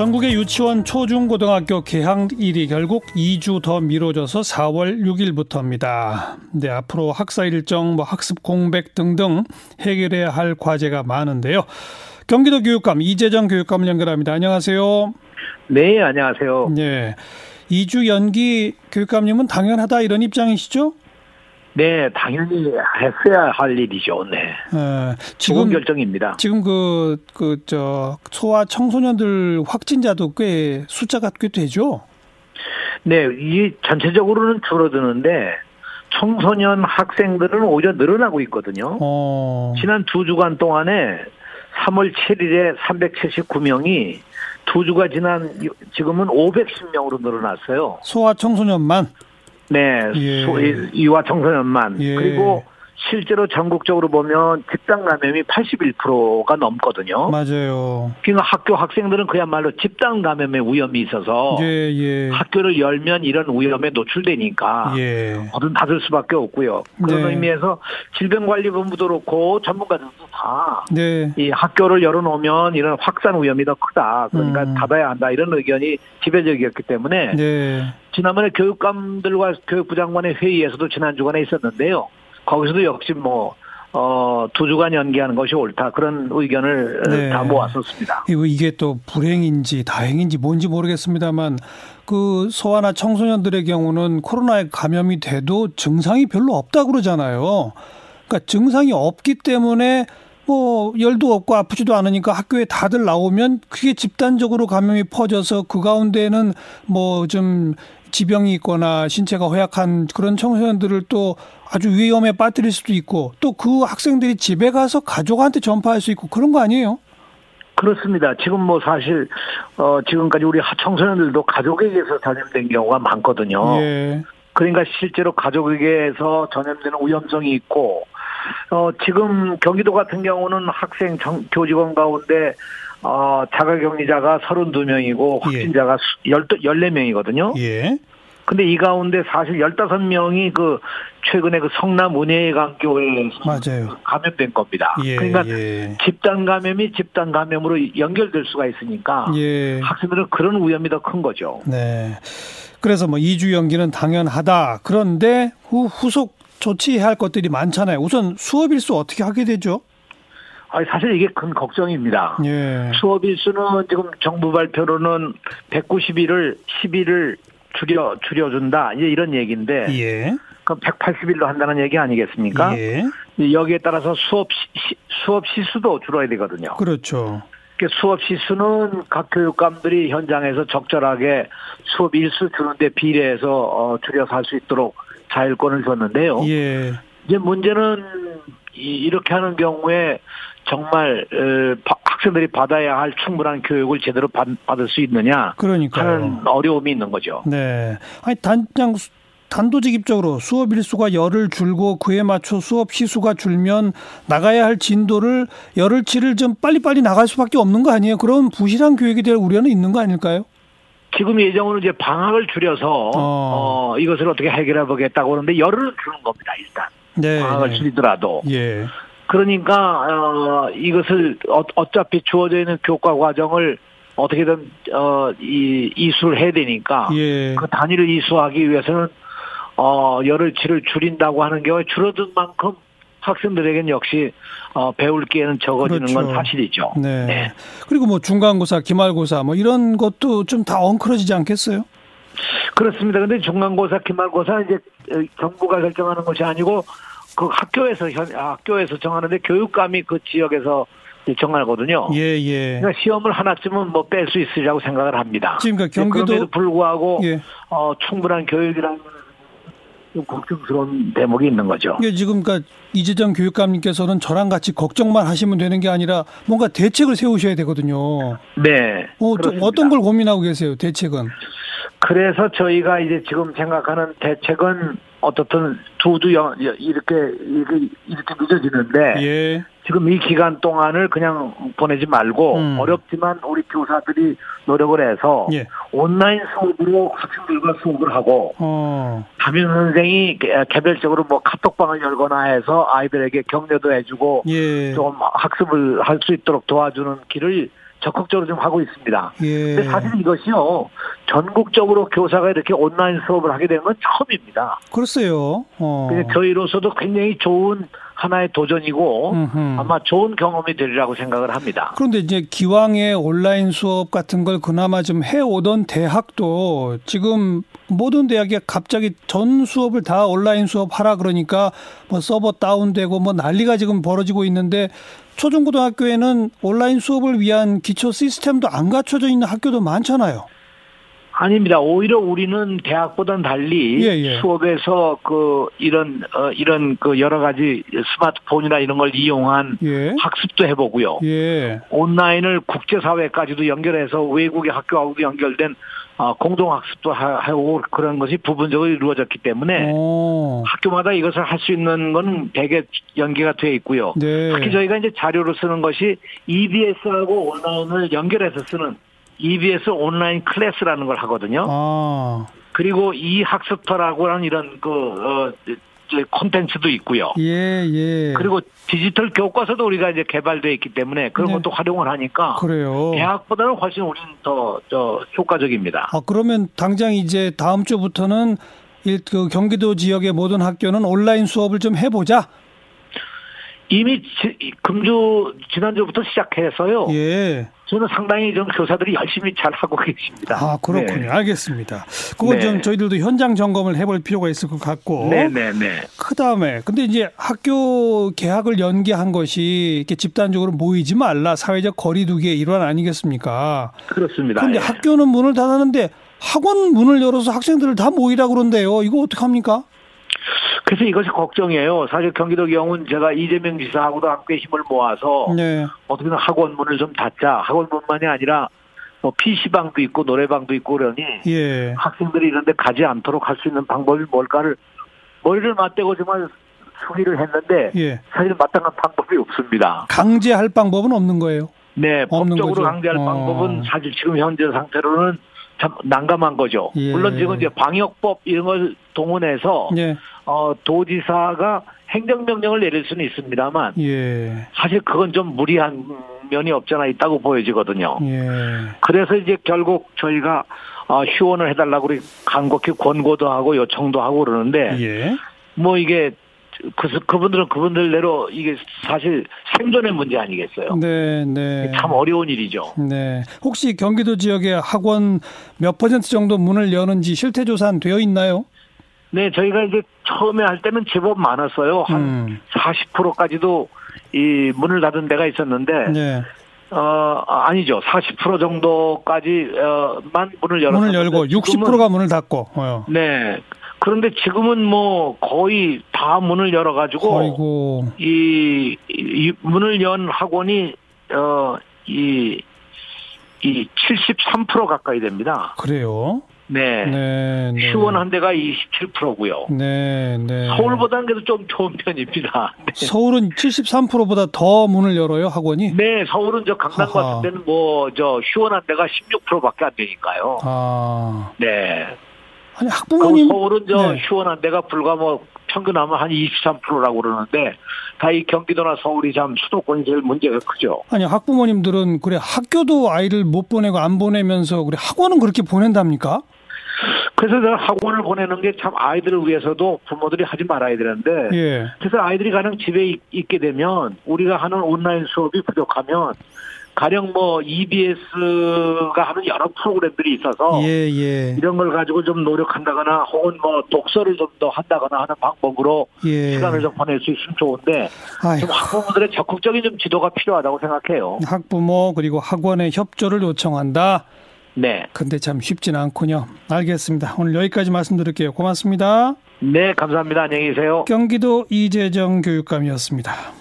전국의 유치원 초중고등학교 개학일이 결국 2주 더 미뤄져서 4월 6일부터입니다. 네, 앞으로 학사 일정, 뭐 학습 공백 등등 해결해야 할 과제가 많은데요. 경기도 교육감 이재정 교육감을 연결합니다. 안녕하세요. 네, 안녕하세요. 네. 2주 연기 교육감님은 당연하다 이런 입장이시죠? 네, 당연히 했어야 할 일이죠. 네. 네 지금 결정입니다. 지금 그 그 저 소아 청소년들 확진자도 꽤 숫자가 꽤 되죠. 네, 이 전체적으로는 줄어드는데 청소년 학생들은 오히려 늘어나고 있거든요. 어. 지난 두 주간 동안에 3월 7일에 379명이 두 주가 지난 지금은 510명으로 늘어났어요. 소아 청소년만? 네, 예. 소, 이와 청소년만. 예. 그리고 실제로 전국적으로 보면 집단 감염이 81%가 넘거든요. 맞아요. 그러니까 학교 학생들은 그야말로 집단 감염의 위험이 있어서 예, 예. 학교를 열면 이런 위험에 노출되니까 예. 어든 닫을 수밖에 없고요. 그런 네. 의미에서 질병관리본부도 그렇고 전문가들도 다이 네. 학교를 열어놓으면 이런 확산 위험이 더 크다. 그러니까 음. 닫아야 한다. 이런 의견이 지배적이었기 때문에 네. 지난번에 교육감들과 교육부 장관의 회의에서도 지난 주간에 있었는데요. 거기서도 역시 뭐, 어, 두 주간 연기하는 것이 옳다. 그런 의견을 네. 다 모았었습니다. 이게 또 불행인지 다행인지 뭔지 모르겠습니다만 그 소아나 청소년들의 경우는 코로나에 감염이 돼도 증상이 별로 없다 그러잖아요. 그러니까 증상이 없기 때문에 뭐 열도 없고 아프지도 않으니까 학교에 다들 나오면 그게 집단적으로 감염이 퍼져서 그 가운데는 뭐 좀 지병이 있거나 신체가 허약한 그런 청소년들을 또 아주 위험에 빠뜨릴 수도 있고 또 그 학생들이 집에 가서 가족한테 전파할 수 있고 그런 거 아니에요? 그렇습니다. 지금 뭐 사실 어 지금까지 우리 청소년들도 가족에게서 전염된 경우가 많거든요. 예. 그러니까 실제로 가족에게서 전염되는 위험성이 있고 어 지금 경기도 같은 경우는 학생 정, 교직원 가운데 어, 자가격리자가 32명이고 확진자가 예. 14명이거든요. 예. 근데 이 가운데 사실 15명이 그 최근에 그 성남 은혜강교회에서 맞아요. 감염된 겁니다. 예, 그러니까 예. 집단 감염이 집단 감염으로 연결될 수가 있으니까 예. 학생들은 그런 위험이 더 큰 거죠. 네. 그래서 뭐 2주 연기는 당연하다. 그런데 후, 후속 조치해야 할 것들이 많잖아요. 우선 수업 일수 어떻게 하게 되죠? 아니, 사실 이게 큰 걱정입니다. 예. 수업 일 수는 지금 정부 발표로는 190일을 10일을 줄여 줄여준다 이제 이런 얘기인데 예. 그럼 180일로 한다는 얘기 아니겠습니까? 예. 여기에 따라서 수업 시, 수업 시수도 줄어야 되거든요. 그렇죠. 수업 시수는 각 교육감들이 현장에서 적절하게 수업 일수 주는데 비례해서 어, 줄여서 할 수 있도록 자율권을 줬는데요. 예. 이제 문제는 이렇게 하는 경우에 정말 학생들이 받아야 할 충분한 교육을 제대로 받, 을 수 있느냐 그러니까요. 하는 어려움이 있는 거죠. 네. 아니 단장 단도직입적으로 수업 일수가 열을 줄고 그에 맞춰 수업 시수가 줄면 나가야 할 진도를 열흘치를 좀 빨리빨리 나갈 수밖에 없는 거 아니에요? 그런 부실한 교육이 될 우려는 있는 거 아닐까요? 지금 예정으로 이제 방학을 줄여서 어. 어 이것을 어떻게 해결해 보겠다고 하는데 열흘을 주는 겁니다 일단 네, 방학을 네. 줄이더라도 예. 그러니까 어, 이것을 어, 어차피 주어져 있는 교과 과정을 어떻게든 어, 이 이수를 해야 되니까 예. 그 단위를 이수하기 위해서는 어, 열흘치를 줄인다고 하는 경우에 줄어든 만큼 학생들에게는 역시 어, 배울 기회는 적어지는 그렇죠. 건 사실이죠. 네. 네. 그리고 뭐 중간고사, 기말고사 뭐 이런 것도 좀 다 엉클어지지 않겠어요? 그렇습니다. 근데 중간고사, 기말고사 이제 정부가 결정하는 것이 아니고 그 학교에서 현 학교에서 정하는데 교육감이 그 지역에서 정하거든요. 예, 예. 그러니까 시험을 하나쯤은 뭐 뺄 수 있으리라고 생각을 합니다. 지금 그 경기도 그럼에도 불구하고 예. 어, 충분한 교육이라는 좀 걱정스러운 대목이 있는 거죠. 예, 지금 그러니까 이재정 교육감님께서는 저랑 같이 걱정만 하시면 되는 게 아니라 뭔가 대책을 세우셔야 되거든요. 네. 어, 어떤 걸 고민하고 계세요? 대책은? 그래서 저희가 이제 지금 생각하는 대책은 어떻든 두두 이렇게 이렇게 이렇게 늦어지는데 예. 지금 이 기간 동안을 그냥 보내지 말고 음. 어렵지만 우리 교사들이 노력을 해서 예. 온라인 수업으로 학생들과 수업을 하고 어. 담임 선생이 개별적으로 뭐 카톡방을 열거나 해서 아이들에게 격려도 해주고 예. 좀 학습을 할 수 있도록 도와주는 길을 적극적으로 좀 하고 있습니다. 예. 근데 사실 이것이요 전국적으로 교사가 이렇게 온라인 수업을 하게 되는 건 처음입니다. 글쎄요. 어. 저희로서도 굉장히 좋은 하나의 도전이고 음흠. 아마 좋은 경험이 되리라고 생각을 합니다. 그런데 이제 기왕에 온라인 수업 같은 걸 그나마 좀 해오던 대학도 지금 모든 대학이 갑자기 전 수업을 다 온라인 수업 하라 그러니까 뭐 서버 다운되고 뭐 난리가 지금 벌어지고 있는데 초중고등학교에는 온라인 수업을 위한 기초 시스템도 안 갖춰져 있는 학교도 많잖아요. 아닙니다. 오히려 우리는 대학보다는 달리 예, 예. 수업에서 그 이런 어 이런 그 여러 가지 스마트폰이나 이런 걸 이용한 예. 학습도 해보고요. 예. 온라인을 국제사회까지도 연결해서 외국의 학교하고도 연결된 어, 공동학습도 하고 그런 것이 부분적으로 이루어졌기 때문에 오. 학교마다 이것을 할 수 있는 건 대개 연계가 되어 있고요. 네. 특히 저희가 이제 자료로 쓰는 것이 EBS하고 온라인을 연결해서 쓰는 EBS 온라인 클래스라는 걸 하거든요. 아. 그리고 이 학습터라고 하는 이런 그 어, 콘텐츠도 있고요. 예, 예. 그리고 디지털 교과서도 우리가 이제 개발되어 있기 때문에 그런 네. 것도 활용을 하니까 그래요. 대학보다는 훨씬 우리는 더, 더 효과적입니다. 아, 그러면 당장 이제 다음 주부터는 그 경기도 지역의 모든 학교는 온라인 수업을 좀 해보자. 이미 지, 금주 지난주부터 시작해서요. 예. 저는 상당히 좀 교사들이 열심히 잘 하고 계십니다. 아 그렇군요. 네. 알겠습니다. 그건 네. 좀 저희들도 현장 점검을 해볼 필요가 있을 것 같고. 네네네. 네, 네. 그 다음에 근데 이제 학교 개학을 연기한 것이 이렇게 집단적으로 모이지 말라 사회적 거리두기의 일환 아니겠습니까? 그렇습니다. 그런데 예. 학교는 문을 닫았는데 학원 문을 열어서 학생들을 다 모이라 그런데요. 이거 어떻게 합니까? 그래서 이것이 걱정이에요. 사실 경기도 경우는 제가 이재명 지사하고도 함께 힘을 모아서 네. 어떻게든 학원 문을 좀 닫자. 학원문만이 아니라 뭐 PC방도 있고 노래방도 있고 그러니 예. 학생들이 이런 데 가지 않도록 할 수 있는 방법이 뭘까를 머리를 맞대고 정말 수기를 했는데 예. 사실 마땅한 방법이 없습니다. 강제할 방법은 없는 거예요? 네, 법적으로 거죠? 강제할 어. 방법은 사실 지금 현재 상태로는 참 난감한 거죠. 예. 물론 지금 이제 방역법 이런 걸 동원해서 예. 어, 도지사가 행정명령을 내릴 수는 있습니다만 예. 사실 그건 좀 무리한 면이 없잖아 있다고 보여지거든요. 예. 그래서 이제 결국 저희가 어, 휴원을 해달라고 간곡히 권고도 하고 요청도 하고 그러는데 예. 뭐 이게 그, 그분들은 그분들대로 이게 사실 생존의 문제 아니겠어요? 네, 네. 참 어려운 일이죠. 네. 혹시 경기도 지역에 학원 몇 퍼센트 정도 문을 여는지 실태 조사는 되어 있나요? 네, 저희가 이제 처음에 할 때는 제법 많았어요. 한 음. 40%까지도 이 문을 닫은 데가 있었는데, 네. 어, 아니죠. 40% 정도까지만 문을 열었 문을 열고 60%가 문을 닫고. 어. 네. 그런데 지금은 뭐 거의 다 문을 열어가지고 아이고. 이, 이 문을 연 학원이 어이이 이 73% 가까이 됩니다. 그래요? 네. 네, 네. 시원한 데가 27%고요. 네, 네. 서울보다는 그래도 좀 좋은 편입니다. 네. 서울은 73%보다 더 문을 열어요, 학원이? 네, 서울은 저 강남 하하. 같은 데는 뭐 저 시원한 데가 16%밖에 안 되니까요. 아. 네. 아니 학부모님 서울은 저 네. 시원한 데가 불과 뭐 평균하면 한 23%라고 그러는데 다 이 경기도나 서울이 참 수도권이 제일 문제가 크죠. 아니 학부모님들은 그래 학교도 아이를 못 보내고 안 보내면서 그래 학원은 그렇게 보낸답니까? 그래서 학원을 보내는 게 참 아이들을 위해서도 부모들이 하지 말아야 되는데 예. 그래서 아이들이 가령 집에 있 게 되면 우리가 하는 온라인 수업이 부족하면 가령 뭐 EBS가 하는 여러 프로그램들이 있어서 예, 예. 이런 걸 가지고 좀 노력한다거나 혹은 뭐 독서를 좀 더 한다거나 하는 방법으로 예. 시간을 좀 보낼 수 있으면 좋은데 좀 학부모들의 적극적인 좀 지도가 필요하다고 생각해요. 학부모 그리고 학원의 협조를 요청한다. 네. 근데 참 쉽지는 않군요. 알겠습니다. 오늘 여기까지 말씀드릴게요. 고맙습니다. 네, 감사합니다. 안녕히 계세요. 경기도 이재정 교육감이었습니다.